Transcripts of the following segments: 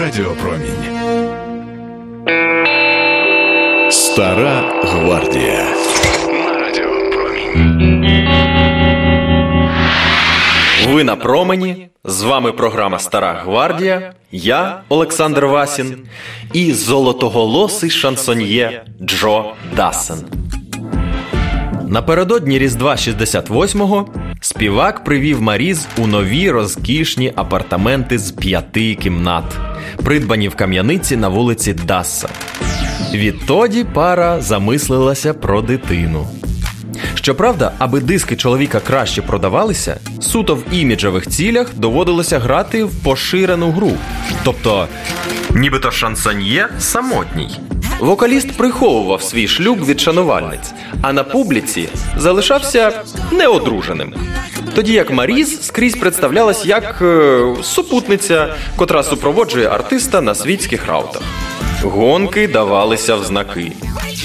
Радіопромінь. Стара гвардія. На радіопромінь. Ви на промені. З вами програма Стара Гвардія. Я, Олександр Васін, і золотоголосий шансоньє Джо Дассен. Напередодні Різдва 68-го співак привів Маріз у нові розкішні апартаменти з п'яти кімнат, придбані в кам'яниці на вулиці Дасса. Відтоді пара замислилася про дитину. Щоправда, аби диски чоловіка краще продавалися, суто в іміджевих цілях доводилося грати в поширену гру. Тобто, нібито шансоньє самотній. Вокаліст приховував свій шлюб від шанувальниць, а на публіці залишався неодруженим. Тоді як Маріз скрізь представлялась як е, супутниця, котра супроводжує артиста на світських раутах. Гонки давалися в знаки.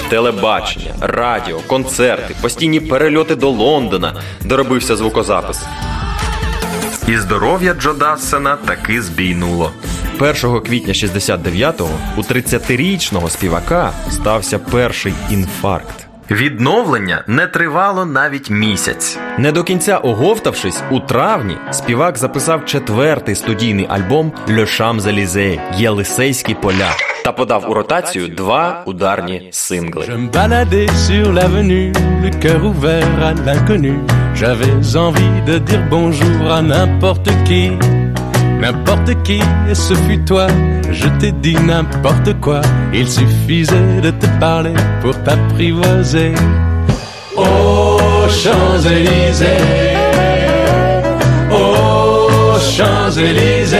Телебачення, радіо, концерти, постійні перельоти до Лондона, де робився звукозапис. І здоров'я Джо Дассена таки збійнуло. 1 квітня 69-го у 30-річного співака стався перший інфаркт. Відновлення не тривало навіть місяць. Не до кінця оговтавшись, у травні співак записав четвертий студійний альбом «Le Champs-Élysées» Єлисейські поля та подав у ротацію два ударні сингли. J'avais envie de dire bonjour à n'importe qui. N'importe qui, ce fut toi. Je t'ai dit n'importe quoi. Il suffisait de te parler pour t'apprivoiser. Aux Champs-Élysées, aux Champs-Élysées,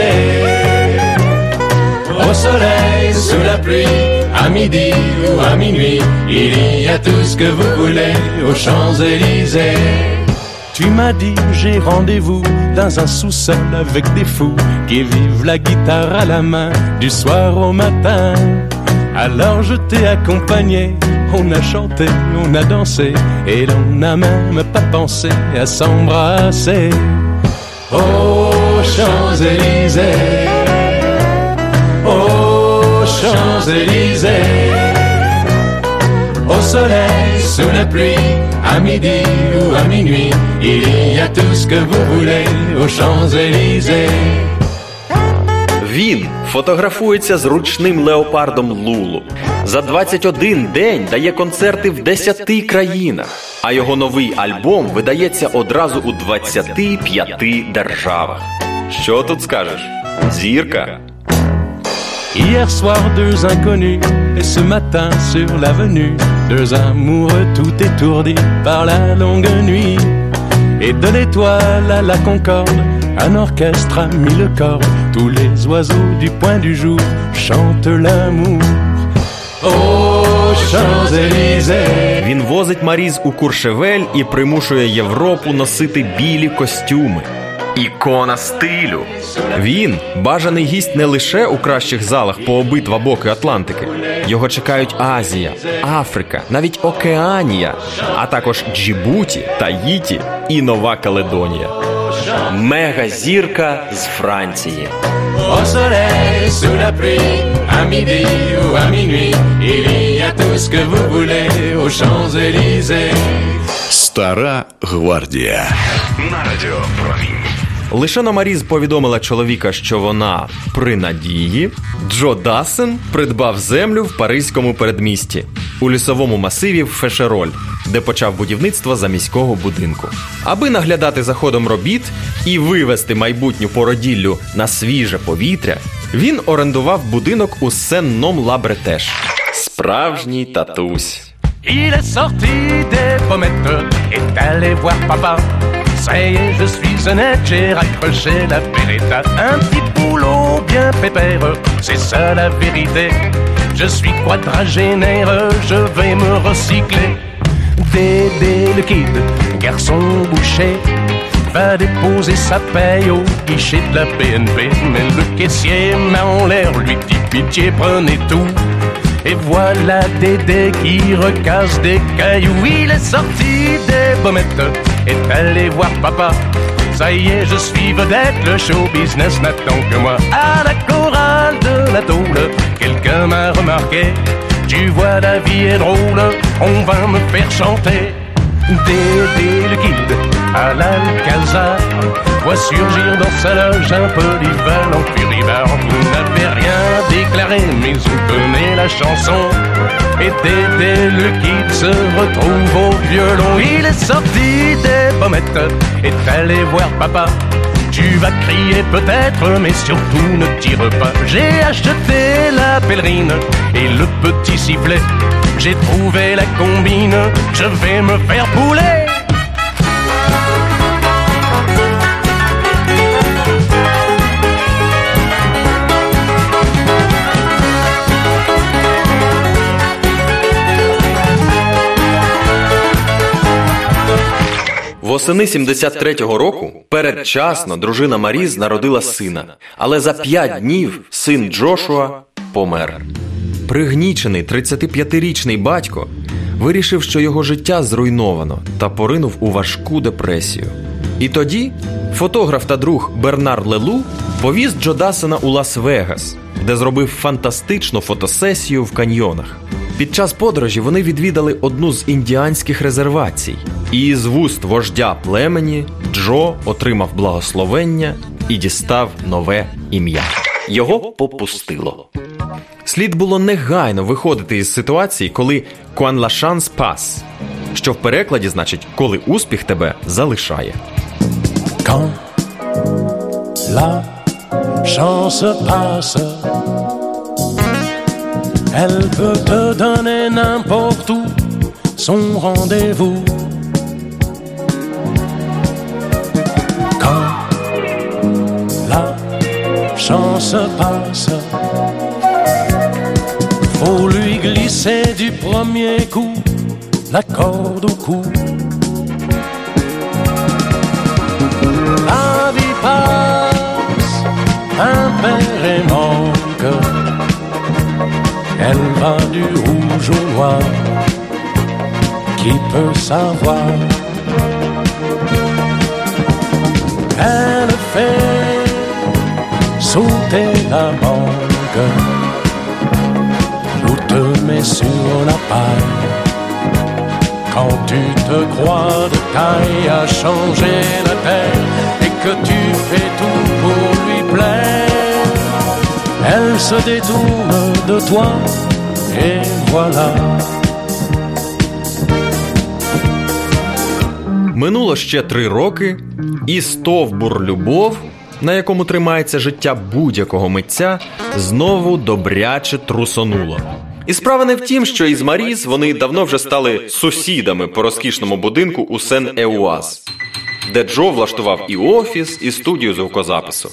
au soleil, sous la pluie, à midi ou à minuit, il y a tout ce que vous voulez aux Champs-Élysées. Tu m'as dit j'ai rendez-vous dans un sous-sol avec des fous qui vivent la guitare à la main du soir au matin. Alors je t'ai accompagné, on a chanté, on a dansé et l'on n'a même pas pensé à s'embrasser. Aux Champs-Élysées, aux Champs-Élysées, au soleil, sous la pluie, à midi ou à minuit, il y a tout ce que vous voulez aux Champs-Élysées. Він фотографується з ручним леопардом Лулу. За 21 день дає концерти в 10 країнах, а його новий альбом видається одразу у 25 державах. Що тут скажеш? Зірка. Hier soir, deux inconnus, et ce matin sur l'avenue, deux amoureux tout étourdis par la longue nuit. Et de l'étoile à la concorde, un orchestre a mis le corps. Tous les oiseaux du point du jour chantent l'amour. Aux Champs-Élysées. Він возить Маріз у Куршевель і примушує Європу носити білі костюми. Ікона стилю. Він бажаний гість не лише у кращих залах по обидва боки Атлантики. Його чекають Азія, Африка, навіть Океанія, а також Джибуті, Таїті і Нова Каледонія. Мегазірка з Франції. À midi ou à minuit, il y a tout ce que vous voulez aux Champs-Élysées. Стара гвардія. На радіопромінь. Лише на Маріз повідомила чоловіка, що вона при надії. Джо Дассен придбав землю в паризькому передмісті у лісовому масиві Фешероль, де почав будівництво заміського будинку. Аби наглядати за ходом робіт і вивести майбутню породіллю на свіже повітря, він орендував будинок у Сен-Ном Лабретеш. Справжній татусь. Il est sorti des pommettes, est allé voir papa. Ça je suis honnête, j'ai raccroché la beretta. Un petit boulot bien pépère, c'est ça la vérité. Je suis quadragénaire, je vais me recycler. Dédé le kid, garçon boucher, va déposer sa paye au guichet de la BNP. Mais le caissier met en l'air, lui dit pitié, prenez tout. Et voilà Dédé qui recasse des cailloux. Il est sorti des et baumettes est allé voir papa. Ça y est, je suis vedette, le show business n'attend que moi. À la chorale de la tôle, quelqu'un m'a remarqué. Tu vois, la vie est drôle, on va me faire chanter. Dédé le guide à l'Alcazar Voit surgir dans sa loge un polyvalent furibard Vous n'avez rien déclaré mais vous connaissez la chanson? Et Dédé le guide se retrouve au violon. Il est sorti des pommettes, est allé voir papa. Tu vas crier peut-être, mais surtout ne tire pas. J'ai acheté la pèlerine et le petit sifflet. J'ai trouvé la combine, je vais me faire poulet. Восени 73-го року передчасно дружина Маріз народила сина, але за п'ять днів син Джошуа помер. Пригнічений 35-річний батько вирішив, що його життя зруйновано та поринув у важку депресію. І тоді фотограф та друг Бернар Лелу повіз Джо Дасена у Лас-Вегас, де зробив фантастичну фотосесію в каньйонах. Під час подорожі вони відвідали одну з індіанських резервацій, і з вуст вождя племені Джо отримав благословення і дістав нове ім'я. Його попустило. Слід було негайно виходити із ситуації, коли «Quand la chance passe», що в перекладі значить коли успіх тебе залишає. Quand la chance passe, elle peut te donner n'importe où son rendez-vous. Quand chance passe, faut lui glisser du premier coup la corde au cou. La vie passe, impair et manque. Elle va du rouge au noir. Qui peut savoir sauter la banque ou te met sur la paille. Quand tu te crois de taille à changer la terre et que tu fais tout pour lui plaire, elle se détourne de toi et voilà. Минуло ще три роки, і стовбур любов, на якому тримається життя будь-якого митця, знову добряче трусонуло. І справа не в тім, що із Маріз вони давно вже стали сусідами по розкішному будинку у сен Еуаз, де Джо влаштував і офіс, і студію звукозапису.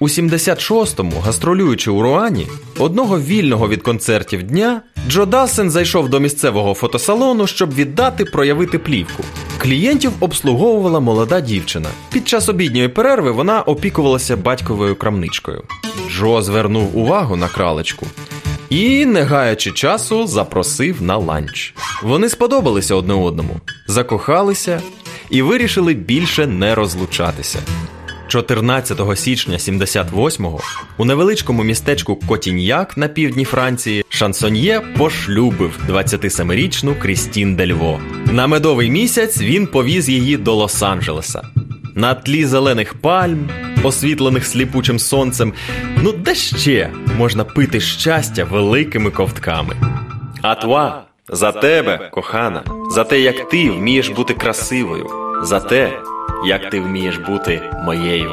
У 76-му, гастролюючи у Руані, одного вільного від концертів дня, Джо Дассен зайшов до місцевого фотосалону, щоб віддати проявити плівку. Клієнтів обслуговувала молода дівчина. Під час обідньої перерви вона опікувалася батьковою крамничкою. Джо звернув увагу на кралечку і, не гаючи часу, запросив на ланч. Вони сподобалися одне одному, закохалися і вирішили більше не розлучатися. 14 січня 78-го у невеличкому містечку Котіньяк на півдні Франції шансоньє пошлюбив 27-річну Крістін Дельво. На медовий місяць він повіз її до Лос-Анджелеса. На тлі зелених пальм, освітлених сліпучим сонцем. Ну де ще можна пити щастя великими ковтками? Атва, за тебе, кохана, за те, як ти вмієш бути красивою, за те, як ти вмієш бути моєю.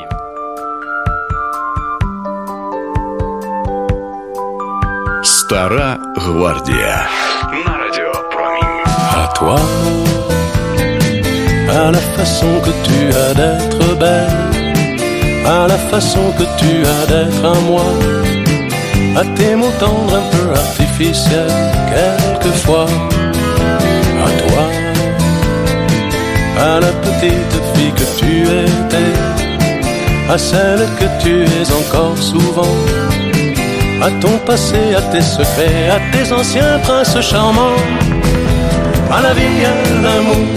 Стара гвардія. На радіо Промінь. À toi, à la façon que tu as d'être belle, à la façon que tu as d'être à moi, à tes mots tendres un peu artificiels, quelquefois, à toi, à la petite fille que tu étais, à celle que tu es encore souvent, à ton passé, à tes secrets, à tes anciens princes charmants à la vie, à l'amour,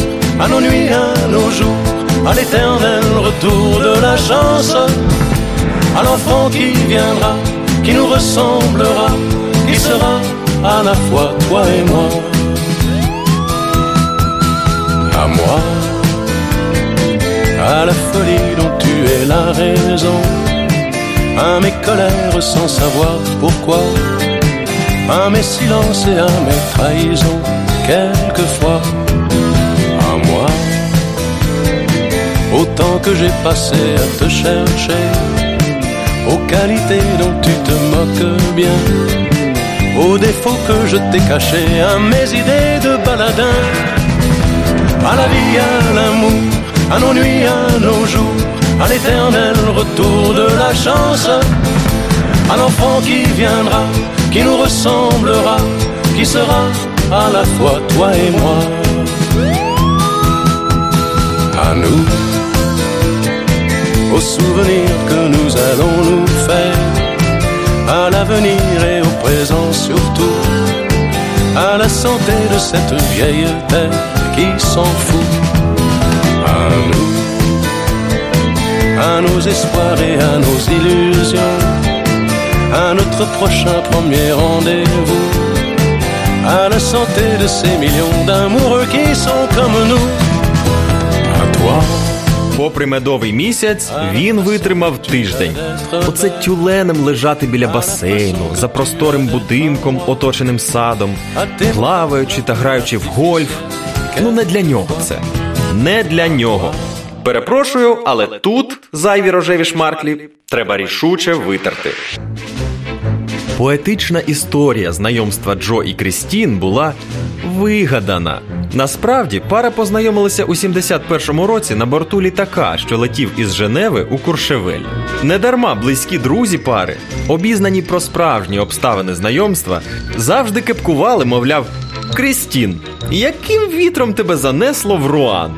à nos nuits, à nos jours, à l'éternel retour de la chance, à l'enfant qui viendra, qui nous ressemblera, qui sera à la fois toi et moi. À moi, à la folie dont tu es la raison, à mes colères sans savoir pourquoi, à mes silences et à mes trahisons, quelquefois, à moi, autant que j'ai passé à te chercher, aux qualités dont tu te moques bien, aux défauts que je t'ai cachés, à mes idées de baladin, à la vie, à l'amour, à nos nuits, à nos jours, à l'éternel retour de la chance, à l'enfant qui viendra, qui nous ressemblera, qui sera à la fois toi et moi. À nous, aux souvenirs que nous allons nous faire, à l'avenir et au présent surtout, à la santé de cette vieille terre qui s'en fout. À nous, à nos espoirs et à nos illusions, à notre prochain premier rendez-vous, à la santé de ces millions d'amoureux qui sont comme nous. À toi. Попри медовий місяць, він витримав тиждень. Оце тюленем лежати біля басейну, за просторим будинком, оточеним садом, плаваючи та граючи в гольф. Ну не для нього це. Не для нього. Перепрошую, але тут зайві рожеві шмарклі треба рішуче витерти. Поетична історія знайомства Джо і Крістін була вигадана. Насправді пара познайомилася у 71-му році на борту літака, що летів із Женеви у Куршевель. Недарма близькі друзі пари, обізнані про справжні обставини знайомства, завжди кепкували, мовляв, Крістін, яким вітром тебе занесло в Руан?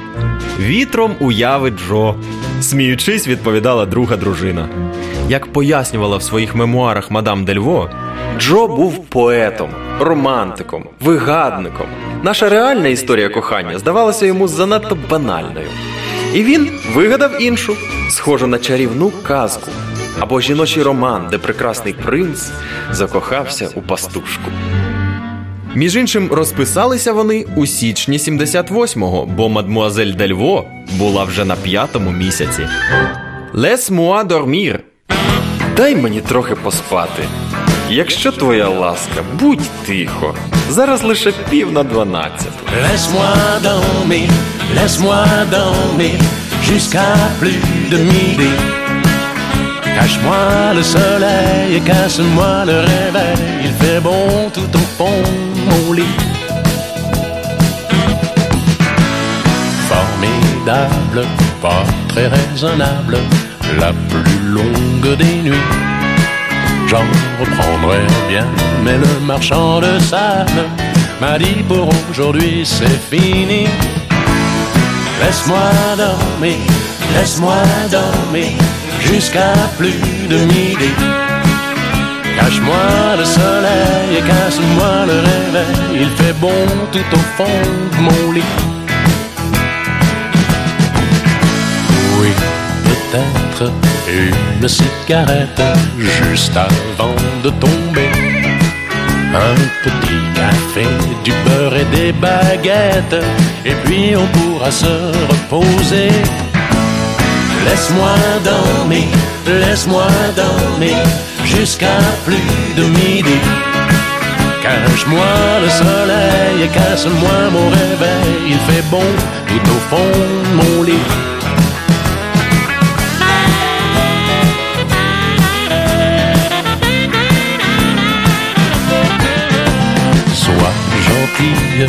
Вітром уяви Джо, сміючись, відповідала друга дружина. Як пояснювала в своїх мемуарах мадам Дельво, Джо був поетом, романтиком, вигадником. Наша реальна історія кохання здавалася йому занадто банальною. І він вигадав іншу, схожу на чарівну казку або жіночий роман, де прекрасний принц закохався у пастушку. Між іншим, розписалися вони у січні 78-го, бо мадмуазель Дельво була вже на п'ятому місяці. Лес муа дормір. Дай мені трохи поспати. Якщо твоя ласка, будь тихо. Зараз лише пів на дванадцяту. Laisse-moi dormir, laisse-moi dormir jusqu'à plus de midi. Cache-moi le soleil casse-moi le réveil. Il fait bon tout au fond Formidable, pas très raisonnable, la plus longue des nuits. J'en reprendrai bien, mais le marchand de sable m'a dit pour aujourd'hui c'est fini. Laisse-moi dormir, laisse-moi dormir jusqu'à plus de midi. Cache-moi le soleil et casse-moi le réveil. Il fait bon tout au fond de mon lit. Oui, peut-être une cigarette juste avant de tomber. Un petit café, du beurre et des baguettes, et puis on pourra se reposer. Laisse-moi dormir, laisse-moi dormir jusqu'à plus de midi. Cache-moi le soleil et casse-moi mon réveil. Il fait bon tout au fond de mon lit. Sois gentille,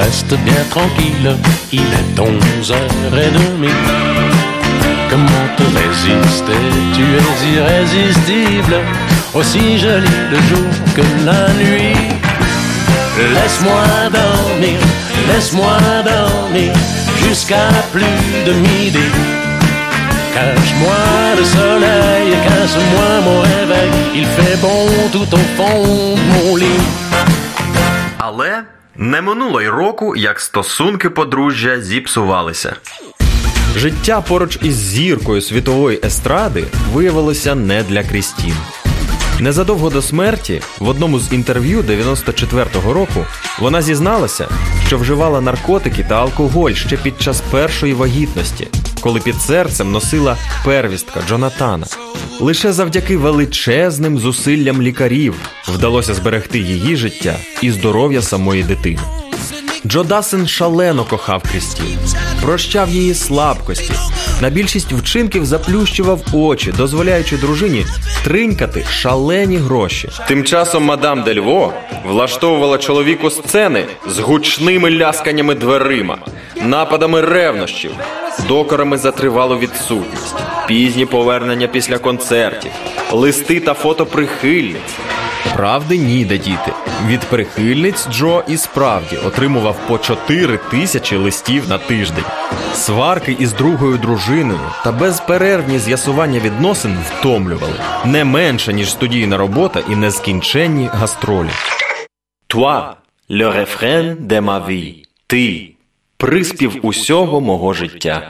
reste bien tranquille, il est onze heures et demie. Comment te résister Tu es irrésistible, aussi jolie le jour que la nuit. Laisse-moi dormir, laisse-moi dormir jusqu'à plus de midi. Cache-moi le soleil et casse-moi mon réveil. Il fait bon tout au fond de mon lit. Але не минуло й року, як стосунки подружжя зіпсувалися. Життя поруч із зіркою світової естради виявилося не для Крістін. Незадовго до смерті, в одному з інтерв'ю 94-го року, вона зізналася, що вживала наркотики та алкоголь ще під час першої вагітності, коли під серцем носила первістка Джонатана. Лише завдяки величезним зусиллям лікарів вдалося зберегти її життя і здоров'я самої дитини. Джо Дасен шалено кохав Крістін, прощав її слабкості. На більшість вчинків заплющував очі, дозволяючи дружині тринькати шалені гроші. Тим часом мадам Дельво влаштовувала чоловіку сцени з гучними лясканнями дверима, нападами ревнощів, докорами за тривалу відсутність, пізні повернення після концертів, листи та фото прихильниць. Правди ніде діти. Від прихильниць Джо і справді отримував по 4 тисячі листів на тиждень. Сварки із другою дружиною та безперервні з'ясування відносин втомлювали не менше ніж студійна робота і нескінченні гастролі. Toi, le refrain de ma. Ти приспів усього мого життя.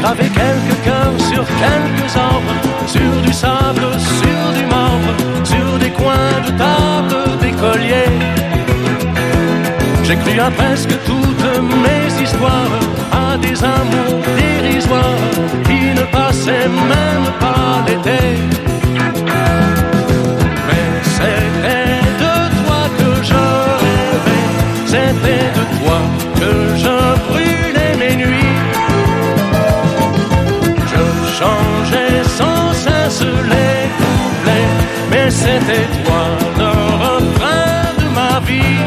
Gravé quelques cœurs sur quelques arbres, sur du sable, sur du marbre, sur des coins de table d'écoliers. J'ai cru à presque toutes mes histoires, à des amours dérisoires qui ne passaient même pas l'été. C'était toi le refrain de ma vie.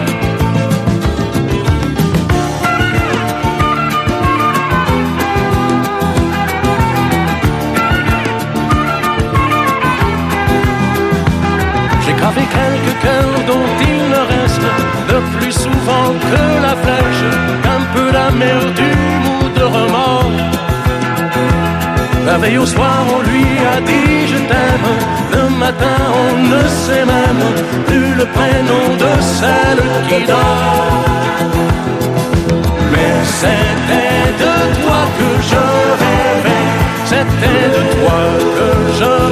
J'ai gravé quelques cœurs dont il ne reste le plus souvent que la flèche, un peu d'amertume veille au soir, on lui a dit je t'aime. Le matin, on ne sait même plus le prénom de celle qui dort. Mais c'était de toi que je rêvais, c'était de toi que je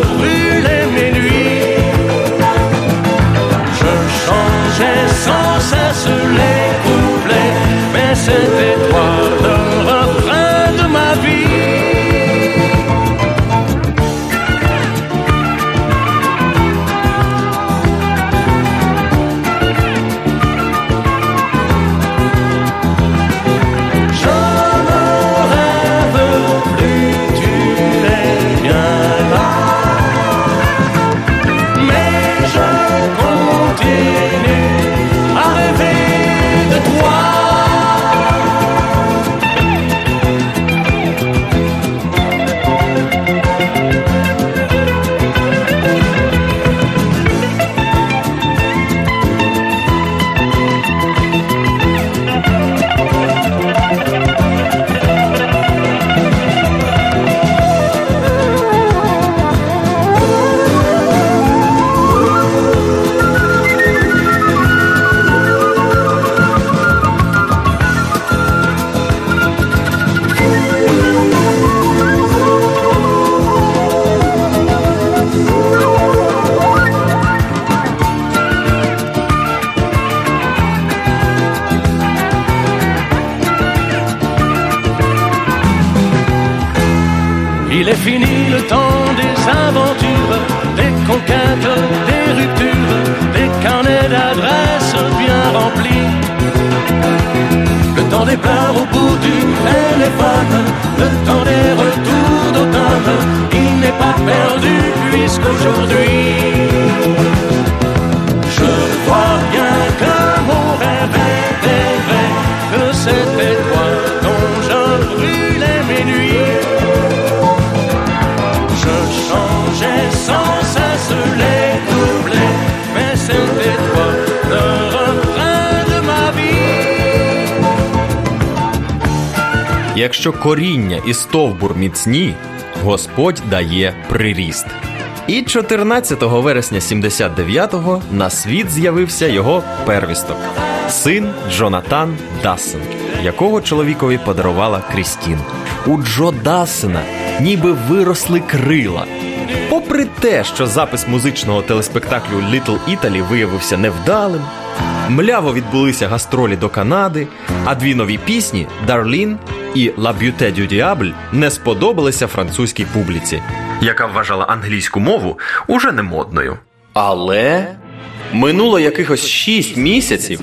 Якщо коріння і стовбур міцні, Господь дає приріст. І 14 вересня 79-го на світ з'явився його первісток син Джонатан Дассен, якого чоловікові подарувала Крістін. У Джо Дассена ніби виросли крила. Попри те, що запис музичного телеспектаклю Little Italy виявився невдалим, мляво відбулися гастролі до Канади, а дві нові пісні Дарлін і «La Beauté du Diable» не сподобалися французькій публіці, яка вважала англійську мову уже не модною. Але минуло якихось шість місяців.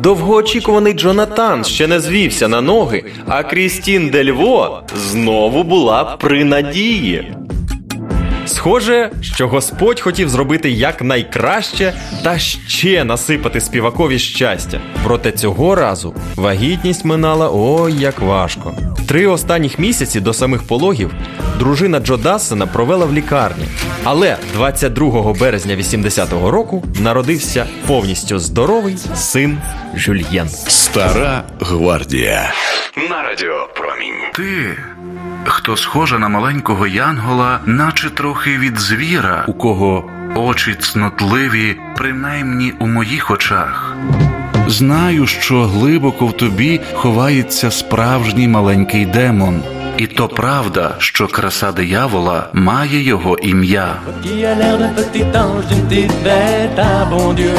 Довгоочікуваний Джонатан ще не звівся на ноги, а Крістін Дельво знову була при надії. Схоже, що Господь хотів зробити якнайкраще та ще насипати співакові щастя. Проте цього разу вагітність минала ой як важко. Три останніх місяці до самих пологів дружина Джо Дассена провела в лікарні. Але 22 березня 80-го року народився повністю здоровий син Жюльєн. Стара гвардія. На радіо Промінь. Ти, хто схожа на маленького янгола, наче трохи від звіра, у кого очі цнотливі, принаймні у моїх очах. Знаю, що глибоко в тобі ховається справжній маленький демон. І то правда, що краса диявола має його ім'я. Qui a l'air d'un petit ange, d'une petite bête à bon Dieu.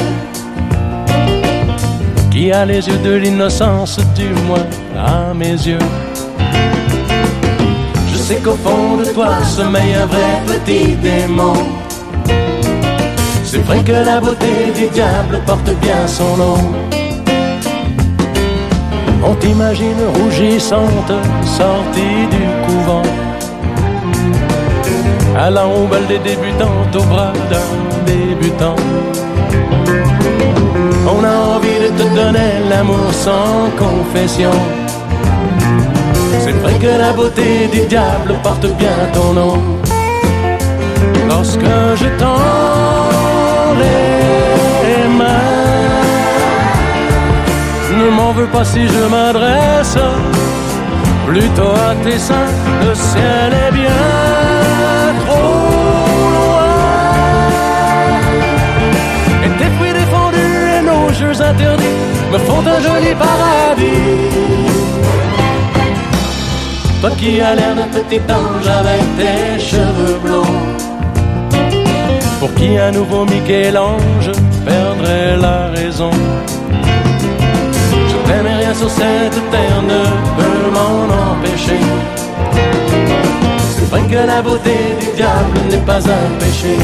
Qui a les yeux de l'innocence, moins à mes yeux. Sais qu'au fond de toi sommeille un vrai petit démon. C'est vrai que la beauté du diable porte bien son nom. On t'imagine rougissante, sortie du couvent. Allant au des débutantes au bras d'un débutant. On a envie de te donner l'amour sans confession. Que la beauté du diable porte bien ton nom. Lorsque je les mains, ne m'en veux pas si je m'adresse plutôt à tes seins. Le ciel est bien trop loin. Et tes fruits défendus et nos jeux interdits me font un joli paradis. Toi qui as l'air d'un petit ange avec tes cheveux blonds. Pour qui un nouveau Michel-Ange perdrait la raison. Je t'aime rien sur cette terre ne peut m'en empêcher. C'est vrai que la beauté du diable n'est pas un péché.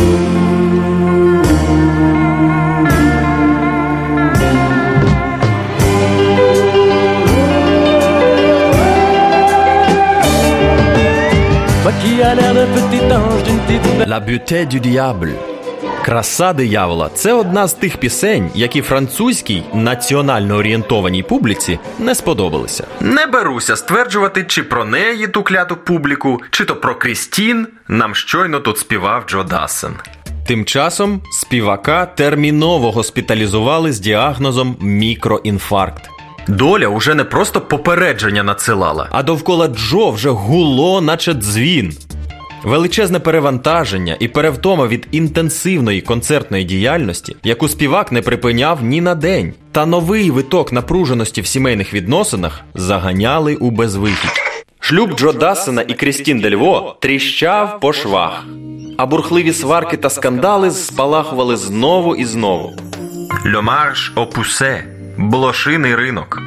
Qui as l'air d'un petit ange, d'une petite. La beauté du diable. Краса диявола це одна з тих пісень, які французькій національно орієнтованій публіці не сподобалися. Не беруся стверджувати, чи про неї ту кляту публіку, чи то про Крістін нам щойно тут співав Джо Дассен. Тим часом співака терміново госпіталізували з діагнозом мікроінфаркт. Доля уже не просто попередження надсилала, а довкола Джо вже гуло, наче дзвін. Величезне перевантаження і перевтома від інтенсивної концертної діяльності, яку співак не припиняв ні на день, та новий виток напруженості в сімейних відносинах заганяли у безвихідь. Шлюб Джо Дассена і Крістін Дельво тріщав по швах, а бурхливі сварки та скандали спалахували знову і знову. Льомарш опусе, блошиний ринок.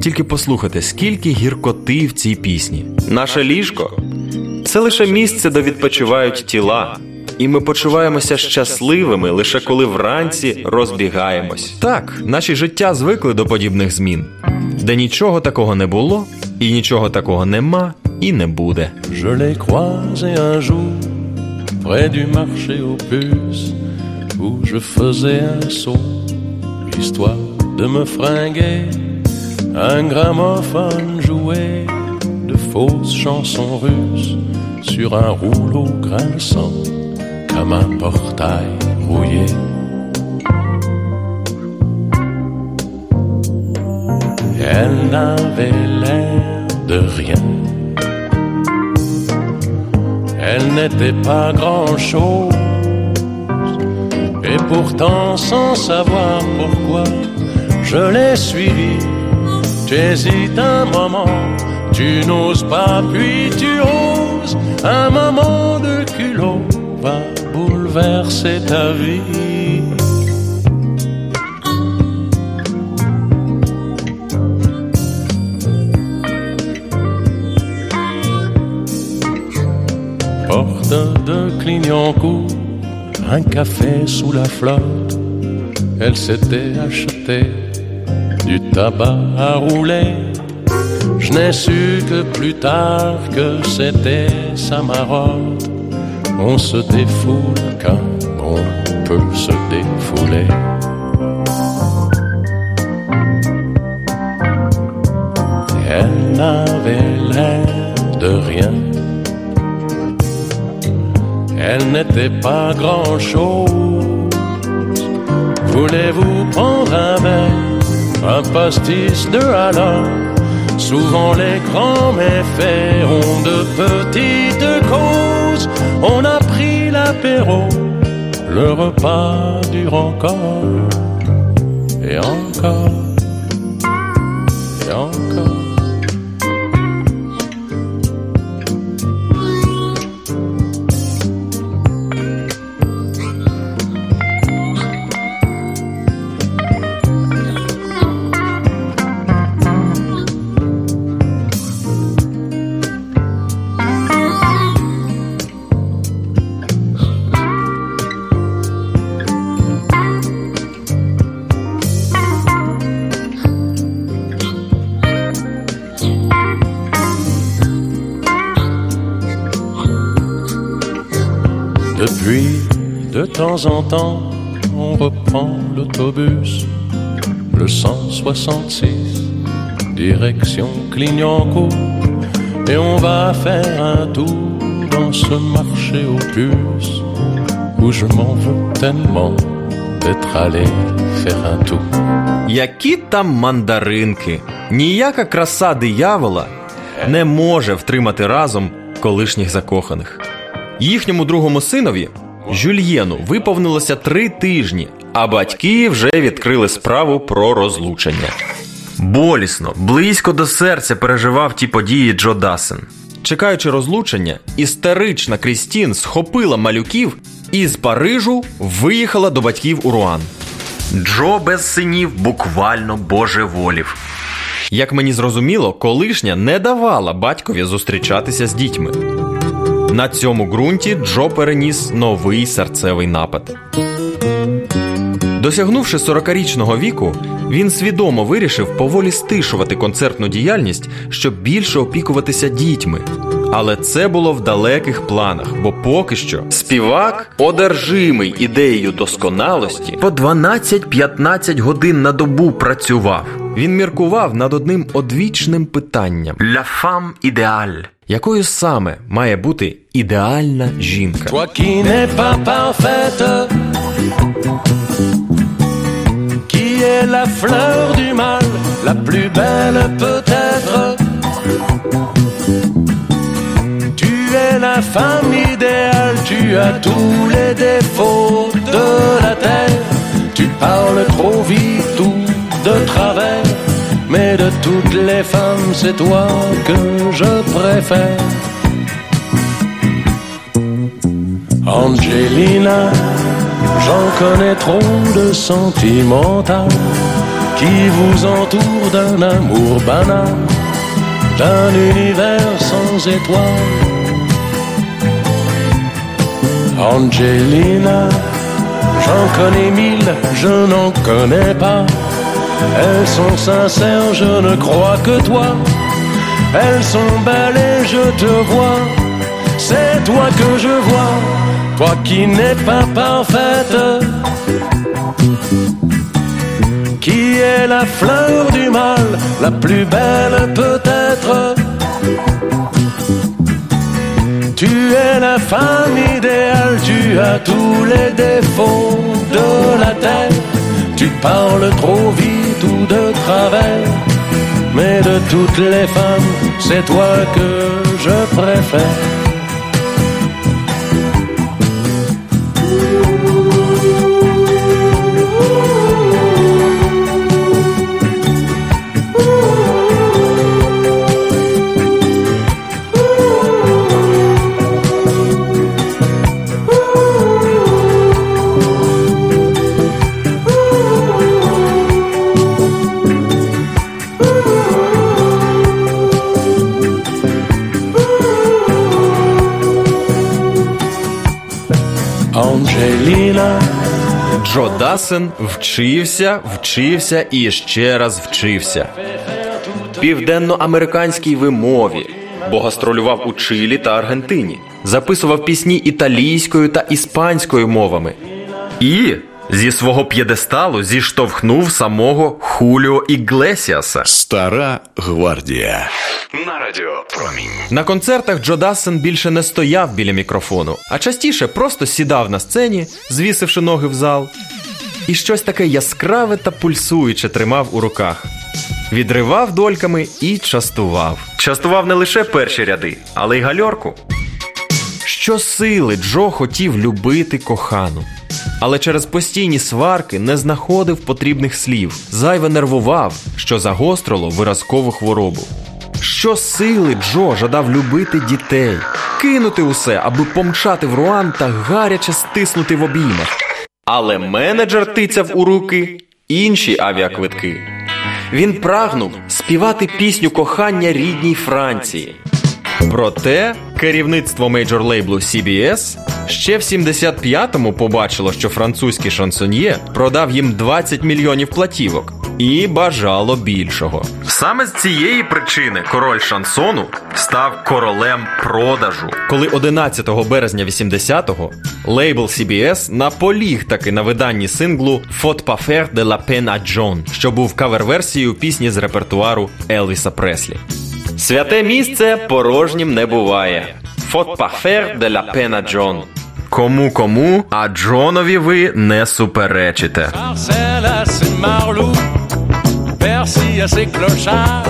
Тільки послухайте, скільки гіркоти в цій пісні. Наше ліжко це лише місце, де відпочивають тіла. І ми почуваємося щасливими лише коли вранці розбігаємось. Так, наші життя звикли до подібних змін, де нічого такого не було, і нічого такого нема і не буде. Je l'ai croisé un jour près du marché aux puces où je faisais un saut, histoire de me fringuer. Un gramophone jouait de fausses chansons russes sur un rouleau grinçant comme un portail rouillé. Elle n'avait l'air de rien. Elle n'était pas grand-chose. Et pourtant, sans savoir pourquoi, je l'ai suivi. Tu hésites un moment, tu n'oses pas, puis tu oses. Un moment de culot va bouleverser ta vie. Porte de Clignancourt, un café sous la flotte. Elle s'était achetée du tabac à rouler. Je n'ai su que plus tard que c'était sa. On se défoule quand on peut se défouler. Elle n'avait l'air de rien. Elle n'était pas grand-chose. Voulez-vous prendre un verre, un pastis de halal Souvent les grands méfaits ont de petites causes. On a pris l'apéro, le repas dure encore et encore et encore. Temps en temps, on reprend l'autobus, le 166, direction Clignancourt, et on va faire un tour dans ce marché aux puces, où je m'en veux tellement d'être allé faire un tour. Які там мандаринки? Ніяка краса диявола не може втримати разом колишніх закоханих. Їхньому другому синові, Жюльєну, виповнилося три тижні, а батьки вже відкрили справу про розлучення. Болісно, близько до серця переживав ті події Джо Дасен. Чекаючи розлучення, істерична Крістін схопила малюків і з Парижу виїхала до батьків у Руан. Джо без синів буквально божеволів. Як мені зрозуміло, колишня не давала батькові зустрічатися з дітьми. На цьому ґрунті Джо переніс новий серцевий напад. Досягнувши 40-річного віку, він свідомо вирішив поволі стишувати концертну діяльність, щоб більше опікуватися дітьми. Але це було в далеких планах, бо поки що співак, одержимий ідеєю досконалості, по 12-15 годин на добу працював. Він міркував над одним одвічним питанням «La femme idéale» якою саме має бути ідеальна жінка. Toi qui n'es pas parfaite, qui est la fleur du mal, la plus belle peut-être. Tu es la femme idéale, tu as tous les défauts de la terre. Tu parles trop vite ou de travers. Mais de toutes les femmes, c'est toi que je préfère. Angelina, j'en connais trop de sentimental qui vous entoure d'un amour banal, d'un univers sans étoiles. Angelina, j'en connais mille, je n'en connais pas. Elles sont sincères, je ne crois que toi. Elles sont belles et je te vois. C'est toi que je vois, toi qui n'es pas parfaite. Qui est la fleur du mal, la plus belle peut-être. Tu es la femme idéale, tu as tous les défauts de la terre. Tu parles trop de travers, mais de toutes les femmes, c'est toi que je préfère. Джо вчився, вчився і ще раз вчився. Південноамериканській вимові, бо гастролював у Чилі та Аргентині, записував пісні італійською та іспанською мовами. І зі свого п'єдесталу зіштовхнув самого Хуліо Іглесіаса. Стара гвардія. На радіо Промінь. На концертах Джо Дассен більше не стояв біля мікрофону, а частіше просто сідав на сцені, звісивши ноги в зал, і щось таке яскраве та пульсуюче тримав у руках. Відривав дольками і частував. Частував не лише перші ряди, але й гальорку. Щосили Джо хотів любити кохану. Але через постійні сварки не знаходив потрібних слів, зайве нервував, що загострило виразкову хворобу. Щосили Джо жадав любити дітей, кинути усе, аби помчати в Руан та гаряче стиснути в обіймах. Але менеджер тицяв у руки інші авіаквитки. Він прагнув співати пісню кохання рідній Франції. Проте керівництво мейджор-лейблу CBS ще в 75-му побачило, що французький шансоньє продав їм 20 мільйонів платівок і бажало більшого. Саме з цієї причини король шансону став королем продажу. Коли 11 березня 80-го лейбл CBS наполіг таки на виданні синглу «Faut pas faire de la peine à John», що був кавер-версією пісні з репертуару Елвіса Преслі. Святе місце порожнім не буває. Faut pas faire de la peine à John. Кому кому, а Джонові ви не суперечите. Marcel à ses clochards,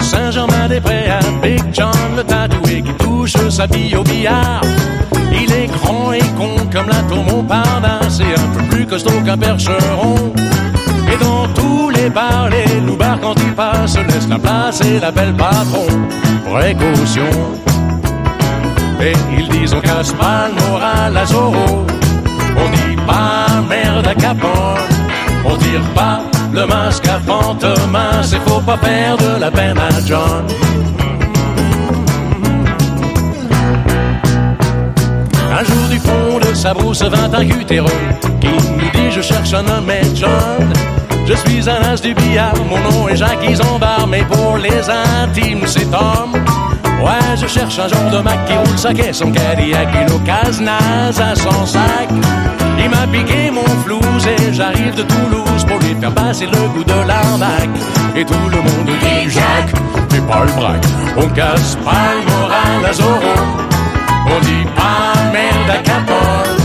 Saint-Germain-des-Prés à Big John, le tatoué qui touche sa bille au billard. Il est grand et con comme la tour Montparnasse et un peu plus costaud qu'un percheron. Et dans tous les bars, les loupards quand ils passent laissent la place et l'appellent patron. Précaution. Et ils disent on casse pas le moral à Zorro. On dit pas merde à Capone. On tire pas le masque à Fantomas. Et faut pas de la peine à John. Un jour du fond de sa brousse vint un cutéreux qui nous dit je cherche un homme et John. Je suis un as du billard, mon nom est Jacques Isambard, mais pour les intimes c'est Tom. Ouais, je cherche un genre de Mac qui roule sa caisse, son Cadillac et l'occasion à son sac. Il m'a piqué mon flouze et j'arrive de Toulouse pour lui faire passer le goût de l'arnaque. Et tout le monde dit Jacques, fais pas le braque, on casse pas le moral à Zorro. On dit pas merde à Capone,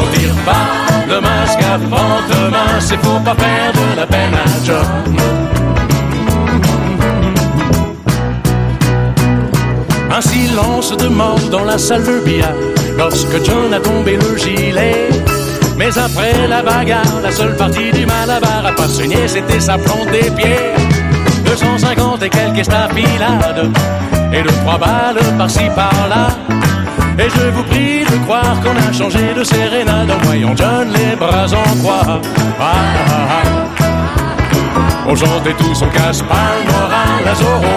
on tire pas le masque à Fantomas, c'est faut pas faire de la peine à John. Un silence de mort dans la salle de billard lorsque John a tombé le gilet. Mais après la bagarre, la seule partie du malabar à pas saigner, c'était sa plante des pieds. 250 et quelques estafilades et deux trois balles par-ci par-là. Et je vous prie de croire qu'on a changé de sérénade en voyant John les bras en croix. Ah. On chantait tous, on casse pas le moral à Zorro.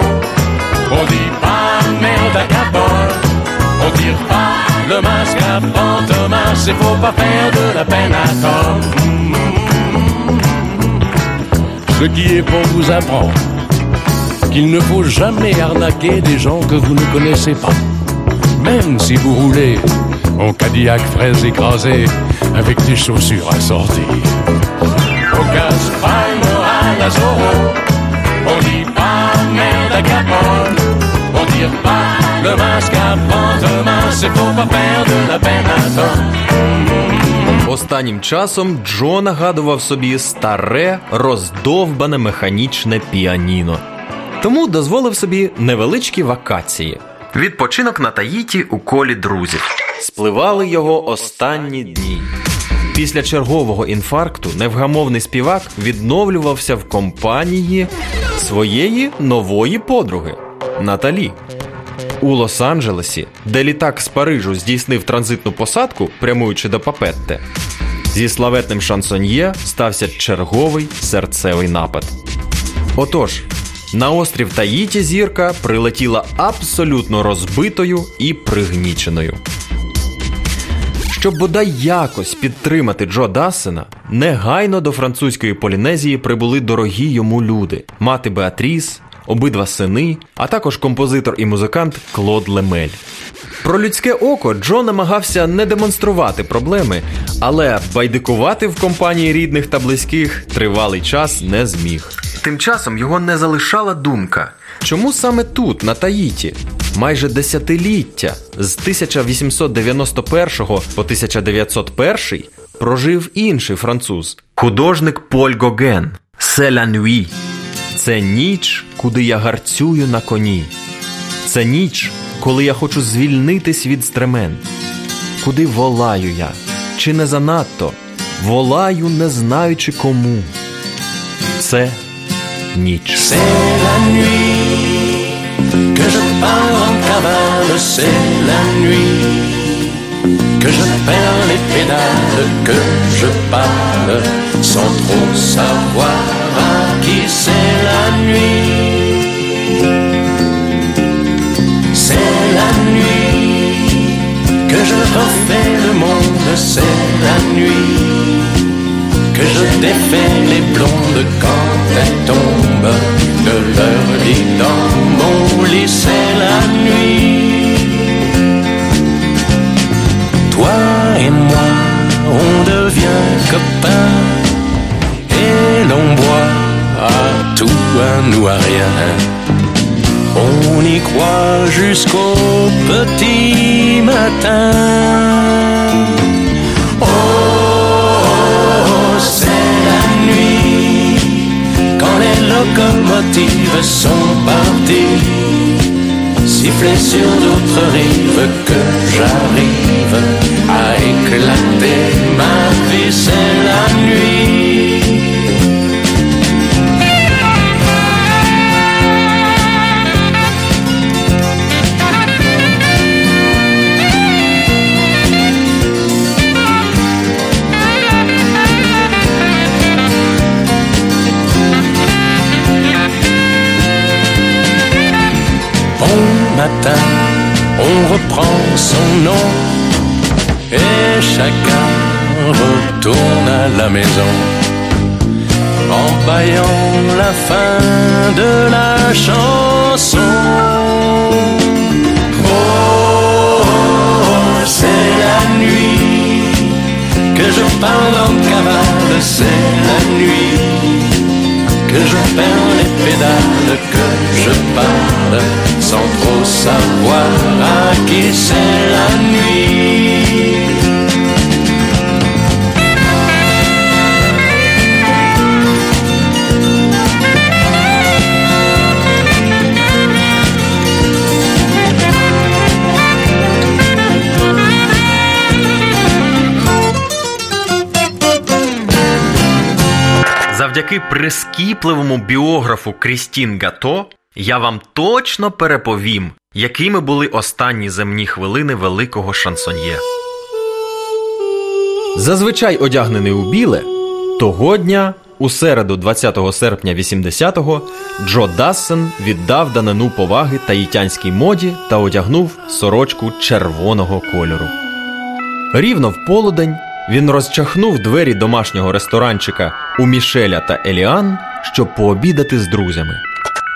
On dit pas merde à Capone. On tire pas le masque à Fantomas. Et faut pas faire de la peine à Tom. Ce qui est bon vous apprend qu'il ne faut jamais arnaquer des gens que vous ne connaissez pas. Même si vous roulez en Cadillac fraise écrasée avec des chaussures assorties. Moral à Zorro. On dit tire pas le masque à Fantomas. C'est faut pas faire de la peine à Tom. Останнім часом Джо нагадував собі старе, роздовбане механічне піаніно. Тому дозволив собі невеличкі вакації. Відпочинок на Таїті у колі друзів. Спливали його останні дні. Після чергового інфаркту невгамовний співак відновлювався в компанії своєї нової подруги Наталі. У Лос-Анджелесі, де літак з Парижу здійснив транзитну посадку, прямуючи до Папетте, зі славетним шансоньє стався черговий серцевий напад. Отож, на острів Таїті зірка прилетіла абсолютно розбитою і пригніченою. Щоб бодай якось підтримати Джо Дассена, негайно до французької Полінезії прибули дорогі йому люди: мати Беатріс, обидва сини, а також композитор і музикант Клод Лемель. Про людське око Джо намагався не демонструвати проблеми, але байдикувати в компанії рідних та близьких тривалий час не зміг. Тим часом його не залишала думка, чому саме тут, на Таїті, майже десятиліття з 1891 по 1901 прожив інший француз, художник Поль Гоген «C'est la nuit». Це ніч, куди я гарцюю на коні. Це ніч, коли я хочу звільнитись від стремен. Куди волаю я? Чи не занадто? Волаю, не знаючи кому. Це ніч. Que je perds les pédales, que je parle sans trop savoir c'est la nuit. C'est la nuit que je refais le monde, c'est la nuit que je défais les blondes quand elles tombent de leur lit dans mon lit, c'est la nuit. Toi et moi, on devient copains tout, à nous à rien. On y croit jusqu'au petit matin. Oh, c'est la nuit quand les locomotives sont parties. Siffler sur d'autres rives que j'arrive à éclater son nom. Et chacun retourne à la maison. En baillant la fin de la chanson. Oh, c'est la nuit que je parle en cavale, c'est la nuit que je perds les pédales, que je parle sans trop savoir à qui c'est la nuit. Завдяки прискіпливому біографу Крістін Гато я вам точно переповім, якими були останні земні хвилини великого шансоньє. Зазвичай одягнений у біле, того дня, у середу 20 серпня 80-го, Джо Дассен віддав данину поваги таїтянській моді та одягнув сорочку червоного кольору. Рівно в полудень він розчахнув двері домашнього ресторанчика у Мішеля та Еліан, щоб пообідати з друзями.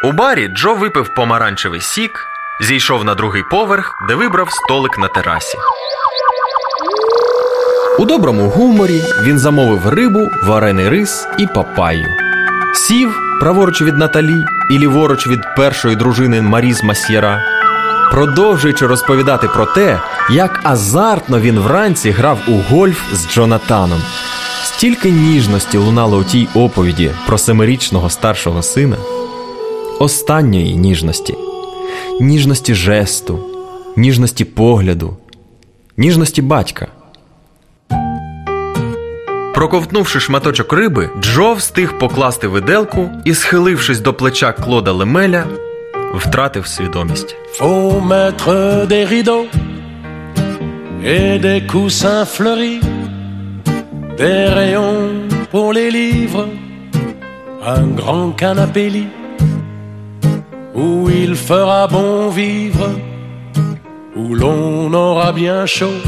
У барі Джо випив помаранчевий сік, зійшов на другий поверх, де вибрав столик на терасі. У доброму гуморі він замовив рибу, варений рис і папайю. Сів праворуч від Наталі і ліворуч від першої дружини Маріз Масьєра, продовжуючи розповідати про те, як азартно він вранці грав у гольф з Джонатаном. Стільки ніжності лунало у тій оповіді про семирічного старшого сина, останньої ніжності, ніжності жесту, ніжності погляду, ніжності батька. Проковтнувши шматочок риби, Джо встиг покласти виделку і, схилившись до плеча Клода Лемеля, втратив свідомість. Faut mettre des rideaux et des coussins fleuris, des rayons pour les livres, un grand canapé lit où il fera bon vivre, où l'on aura bien chaud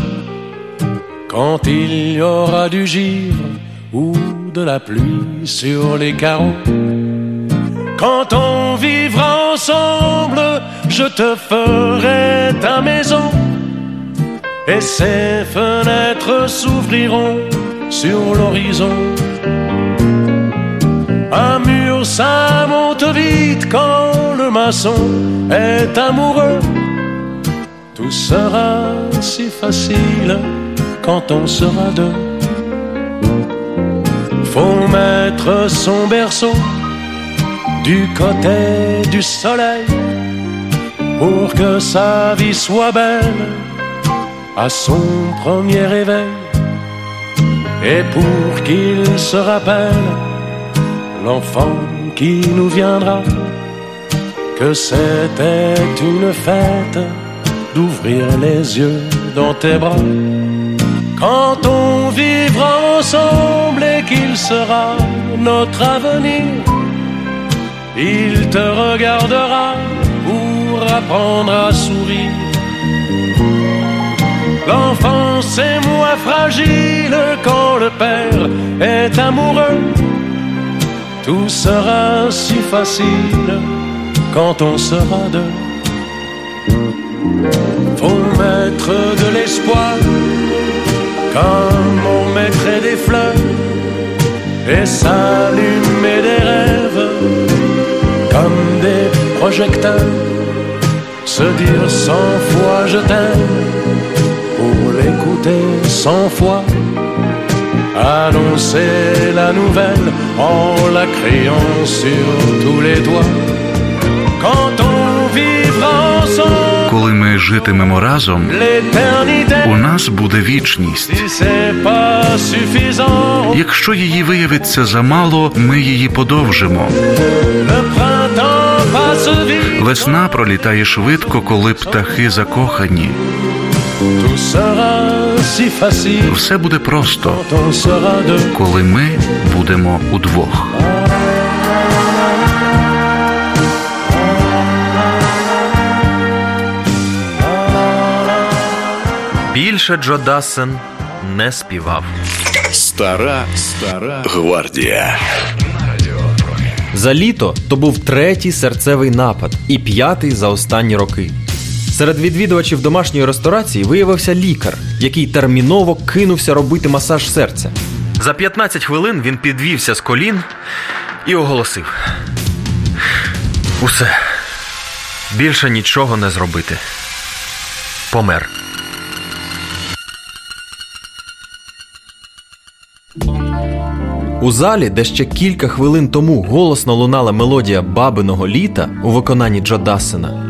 Quand il y aura du givre ou de la pluie sur les carreaux, quand on vivra ensemble, je te ferai ta maison et ses fenêtres s'ouvriront sur l'horizon. Un mur, ça monte vite quand le maçon est amoureux. Tout sera si facile quand on sera deux. Faut mettre son berceau du côté du soleil pour que sa vie soit belle à son premier réveil et pour qu'il se rappelle l'enfant qui nous viendra que c'était une fête d'ouvrir les yeux dans tes bras. Quand on vivra ensemble et qu'il sera notre avenir il te regardera pour apprendre à sourire. L'enfance est moins fragile quand le père est amoureux. Tout sera si facile quand on sera deux. Faut mettre de l'espoir comme on mettrait des fleurs et s'allumer des rêves comme des projecteurs, se dire cent fois je t'aime, pour l'écouter cent fois, annoncer la nouvelle en la criant sur tous les toits. Quand on vivra ensemble, Коли ми житимемо разом, у нас буде вічність. Якщо її виявиться замало, ми її подовжимо. Весна пролітає швидко, коли птахи закохані. Все буде просто, коли ми будемо удвох. Більше Джо Дассен не співав. Стара, стара гвардія. За літо то був третій серцевий напад і п'ятий за останні роки. Серед відвідувачів домашньої ресторації виявився лікар, який терміново кинувся робити масаж серця. За 15 хвилин він підвівся з колін і оголосив: Усе, більше нічого не зробити. Помер. У залі, де ще кілька хвилин тому голосно лунала мелодія бабиного літа у виконанні Джо Дассена,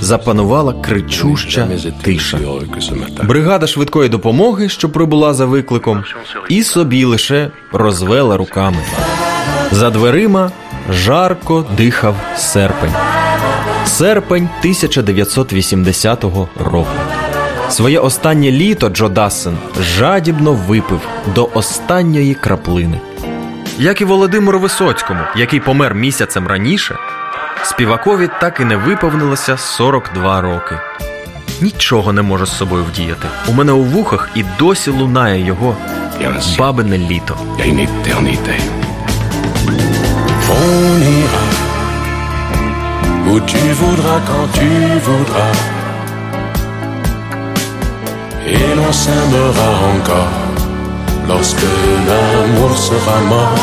запанувала кричуща тиша. Бригада швидкої допомоги, що прибула за викликом, і собі лише розвела руками. За дверима жарко дихав серпень. Серпень 1980 року. Своє останнє літо Джо Дассен жадібно випив до останньої краплини. Як і Володимиру Висоцькому, який помер місяцем раніше, співакові так і не виповнилося 42 роки. Нічого не може з собою вдіяти. У мене у вухах і досі лунає його бабине літо. Où tu voudras quand tu voudras. Et l'on s'aimera encore lorsque l'amour sera mort.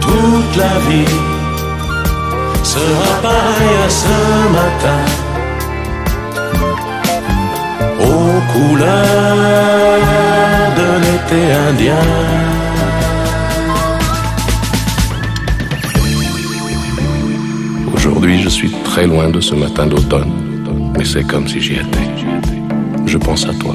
Toute la vie sera pareille à ce matin. Aux couleurs de l'été indien. Aujourd'hui, je suis très loin de ce matin d'automne, mais c'est comme si j'y étais. Je pense à toi.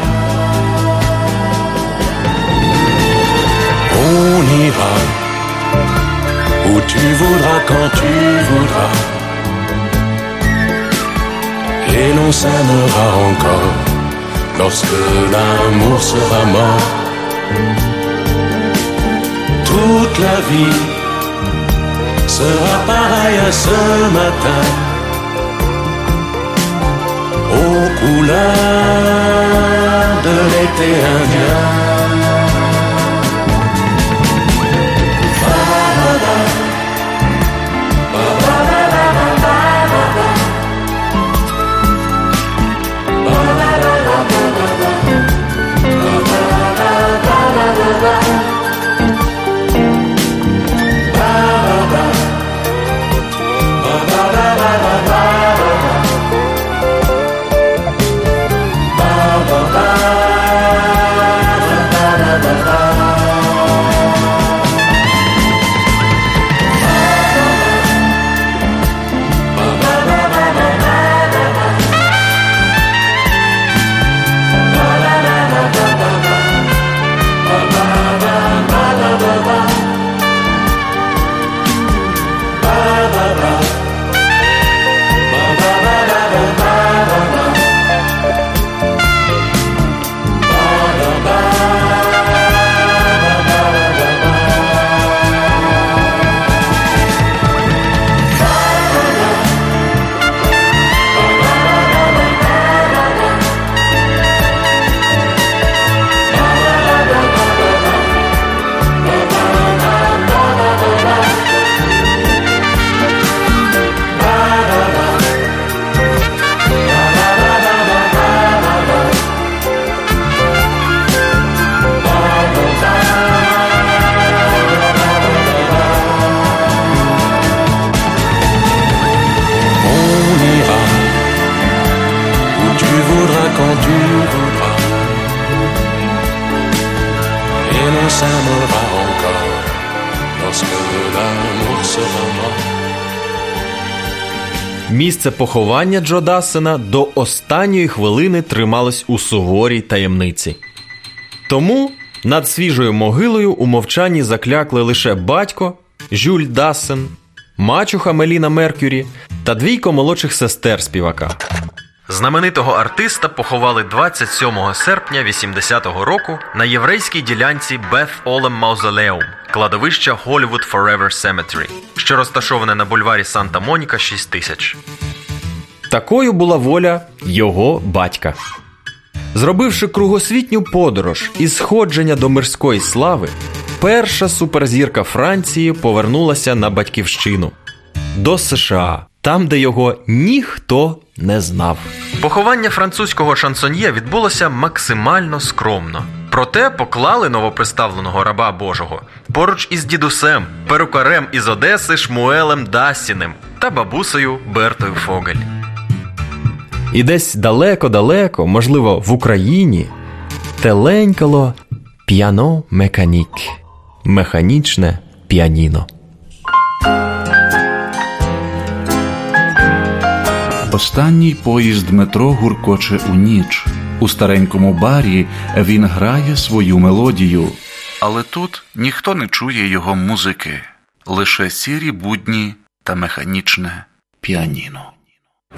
Où tu voudras quand tu voudras. Et l'on s'aimera encore lorsque l'amour sera mort. Toute la vie sera pareille à ce matin aux couleurs de l'été indien. Місце поховання Джо Дассена до останньої хвилини трималось у суворій таємниці. Тому над свіжою могилою у мовчанні заклякли лише батько Жюль Дассен, мачуха Меліна Меркюрі та двійко молодших сестер співака. Знаменитого артиста поховали 27 серпня 80-го року на єврейській ділянці Бeth Олем Маузолеум, кладовища Hollywood Forever Cemetery, що розташоване на бульварі Санта Моніка 6000. Такою була воля його батька. Зробивши кругосвітню подорож і сходження до мирської слави, перша суперзірка Франції повернулася на батьківщину до США, там, де його ніхто не знав. Поховання французького шансоньє відбулося максимально скромно. Проте поклали новоприставленого раба Божого поруч із дідусем, перукарем із Одеси Шмуелем Дасіним та бабусею Бертою Фогель. І десь далеко-далеко, можливо, в Україні, теленькало п'яно механік механічне піаніно. Останній поїзд метро гуркоче у ніч. У старенькому барі він грає свою мелодію. Але тут ніхто не чує його музики, лише сірі будні та механічне піаніно.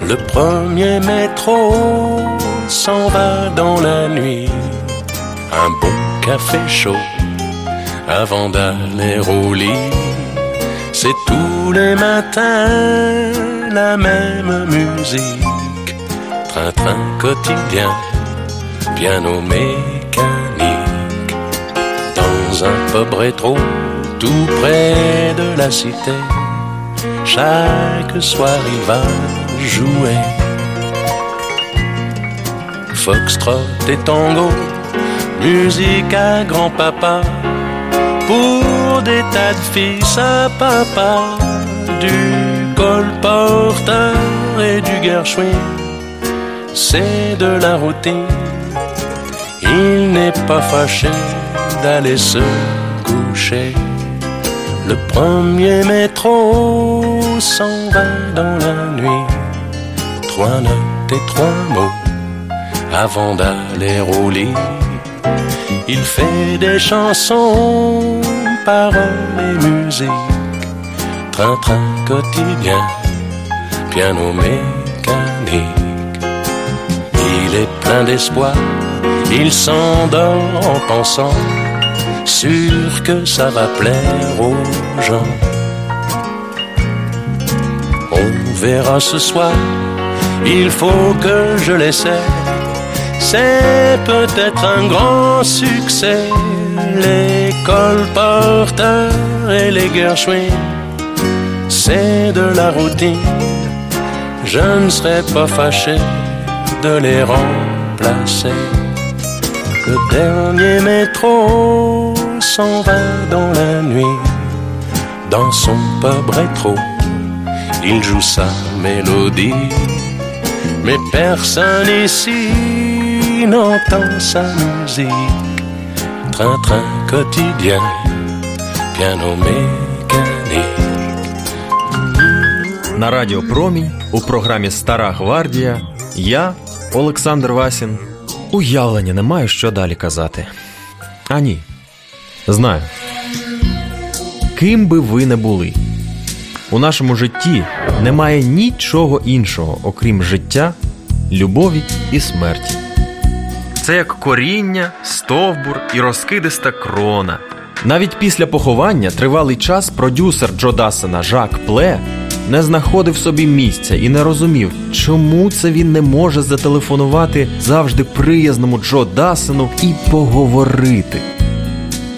Le premier métro s'en va dans la nuit. Un bon café chaud avant d'aller au lit. C'est tous les matins la même musique. Train-train quotidien, piano mécanique. Dans un pub rétro, tout près de la cité. Chaque soir il va jouer. Foxtrot et tango, musique à grand-papa. Pour des tas de fils à papa, du colporteur et du Gershwin, c'est de la routine. Il n'est pas fâché d'aller se coucher. Le premier métro s'en va dans la nuit. Trois notes et trois mots avant d'aller au lit. Il fait des chansons paroles et musique. Train-train quotidien, piano mécanique. Il est plein d'espoir, il s'endort en pensant, sûr que ça va plaire aux gens. On verra ce soir, il faut que je l'essaie. C'est peut-être un grand succès, les colporteurs et les Gershwin. C'est de la routine, je ne serais pas fâché de les remplacer. Le dernier métro s'en va dans la nuit, dans son pub rétro, il joue sa mélodie. Mais personne ici n'entend sa musique. Train-train quotidien, piano mécanique. На радіо Промінь у програмі Стара Гвардія я, Олександр Васін, уявлення не маю, що далі казати. А ні. Знаю. Ким би ви не були, у нашому житті немає нічого іншого, окрім життя, любові і смерті. Це як коріння, стовбур і розкидиста крона. Навіть після поховання тривалий час продюсер Джо Дасена Жак Пле не знаходив собі місця і не розумів, чому це він не може зателефонувати завжди приязному Джо Дасену і поговорити.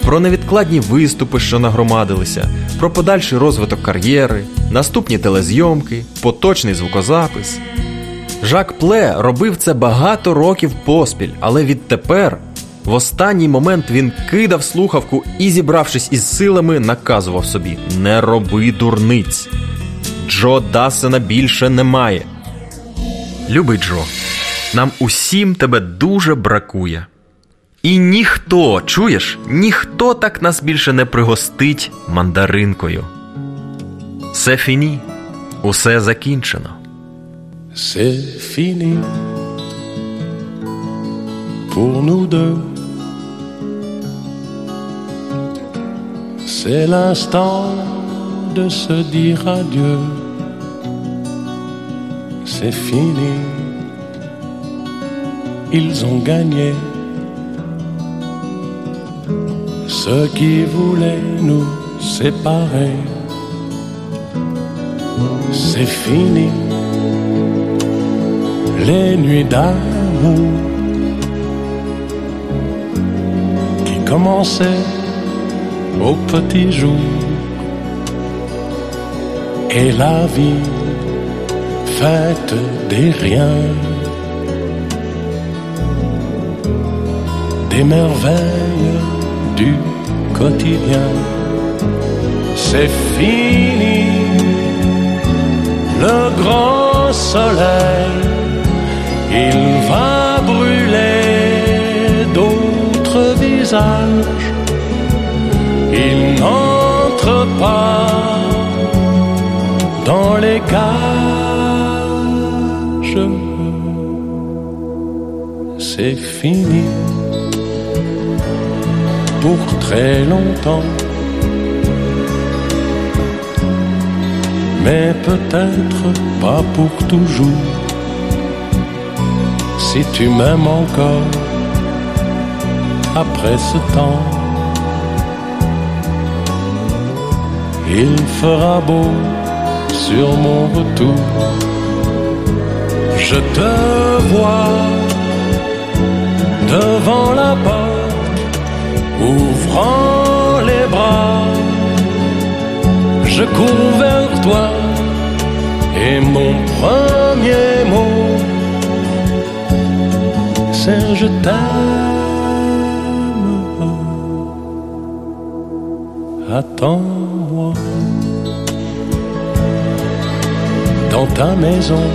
Про невідкладні виступи, що нагромадилися, про подальший розвиток кар'єри, наступні телезйомки, поточний звукозапис. Жак Пле робив це багато років поспіль, але відтепер, в останній момент він кидав слухавку і, зібравшись із силами, наказував собі: Не роби дурниць. Джо Дасена більше немає. Любий Джо, нам усім тебе дуже бракує. І ніхто, чуєш, ніхто так нас більше не пригостить мандаринкою. Це фіні, усе закінчено. C'est fini pour nous deux. C'est l'instant de se dire adieu. C'est fini. Ils ont gagné. Ceux qui voulaient nous séparer. C'est fini les nuits d'amour qui commençaient au petit jour et la vie faite des riens, des merveilles du quotidien. C'est fini le grand soleil il va brûler d'autres visages. Il n'entre pas dans les cages. C'est fini pour très longtemps. Mais peut-être pas pour toujours si tu m'aimes encore après ce temps. Il fera beau sur mon retour. Je te vois devant la porte, ouvrant les bras. Je cours vers toi et mon premier mot c'est je t'aime. Attends-moi dans ta maison.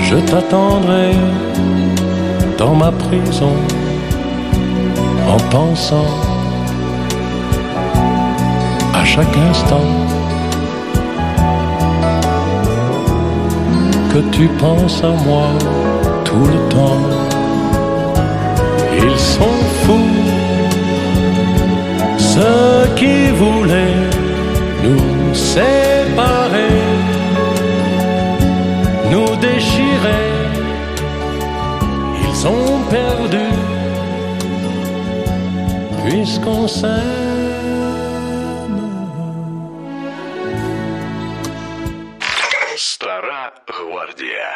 Je t'attendrai dans ma prison en pensant à chaque instant que tu penses à moi tout le temps. Ils sont fous Ce qui voulait nous séparer, puisqu'on s'aime. Стара гвардія.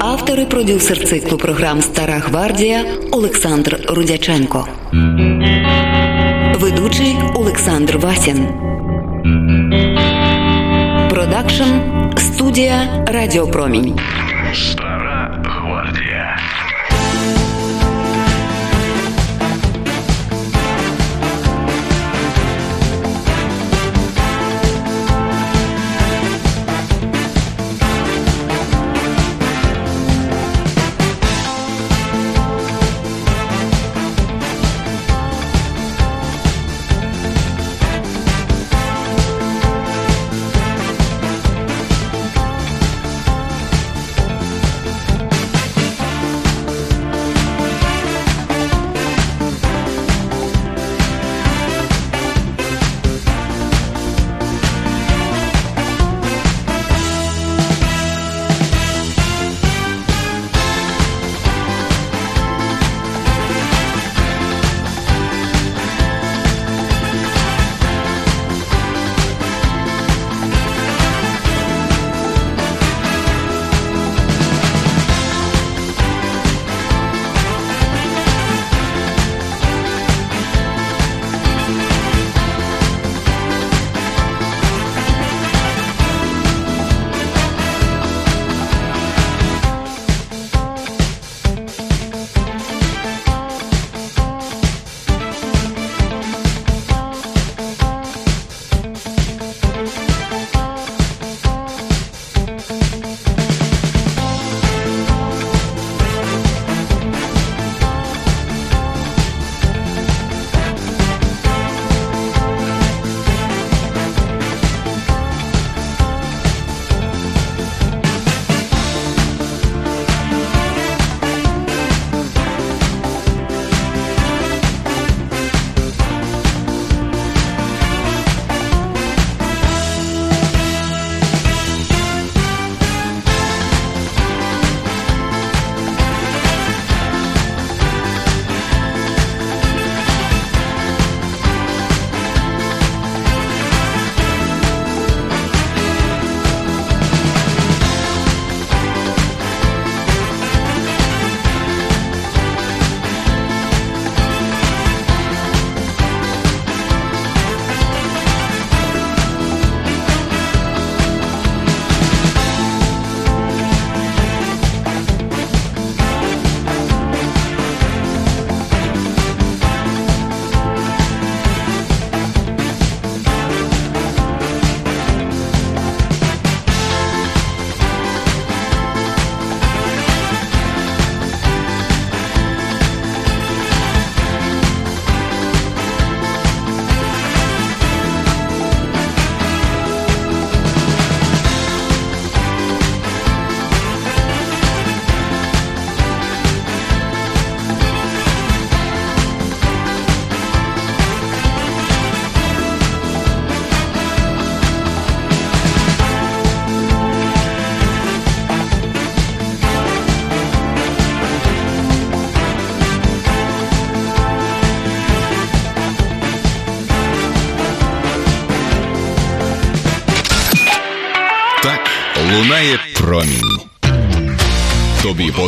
Автор і продюсер циклу програм Стара гвардія Олександр Рудяченко. Ведучий Олександр Васін. Продакшн студія Радіопромінь.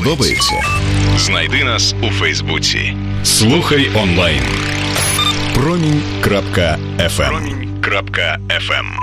Подобається? Знайди нас у Фейсбуці. Слухай онлайн. Промінь.ФМ. Промінь.ФМ.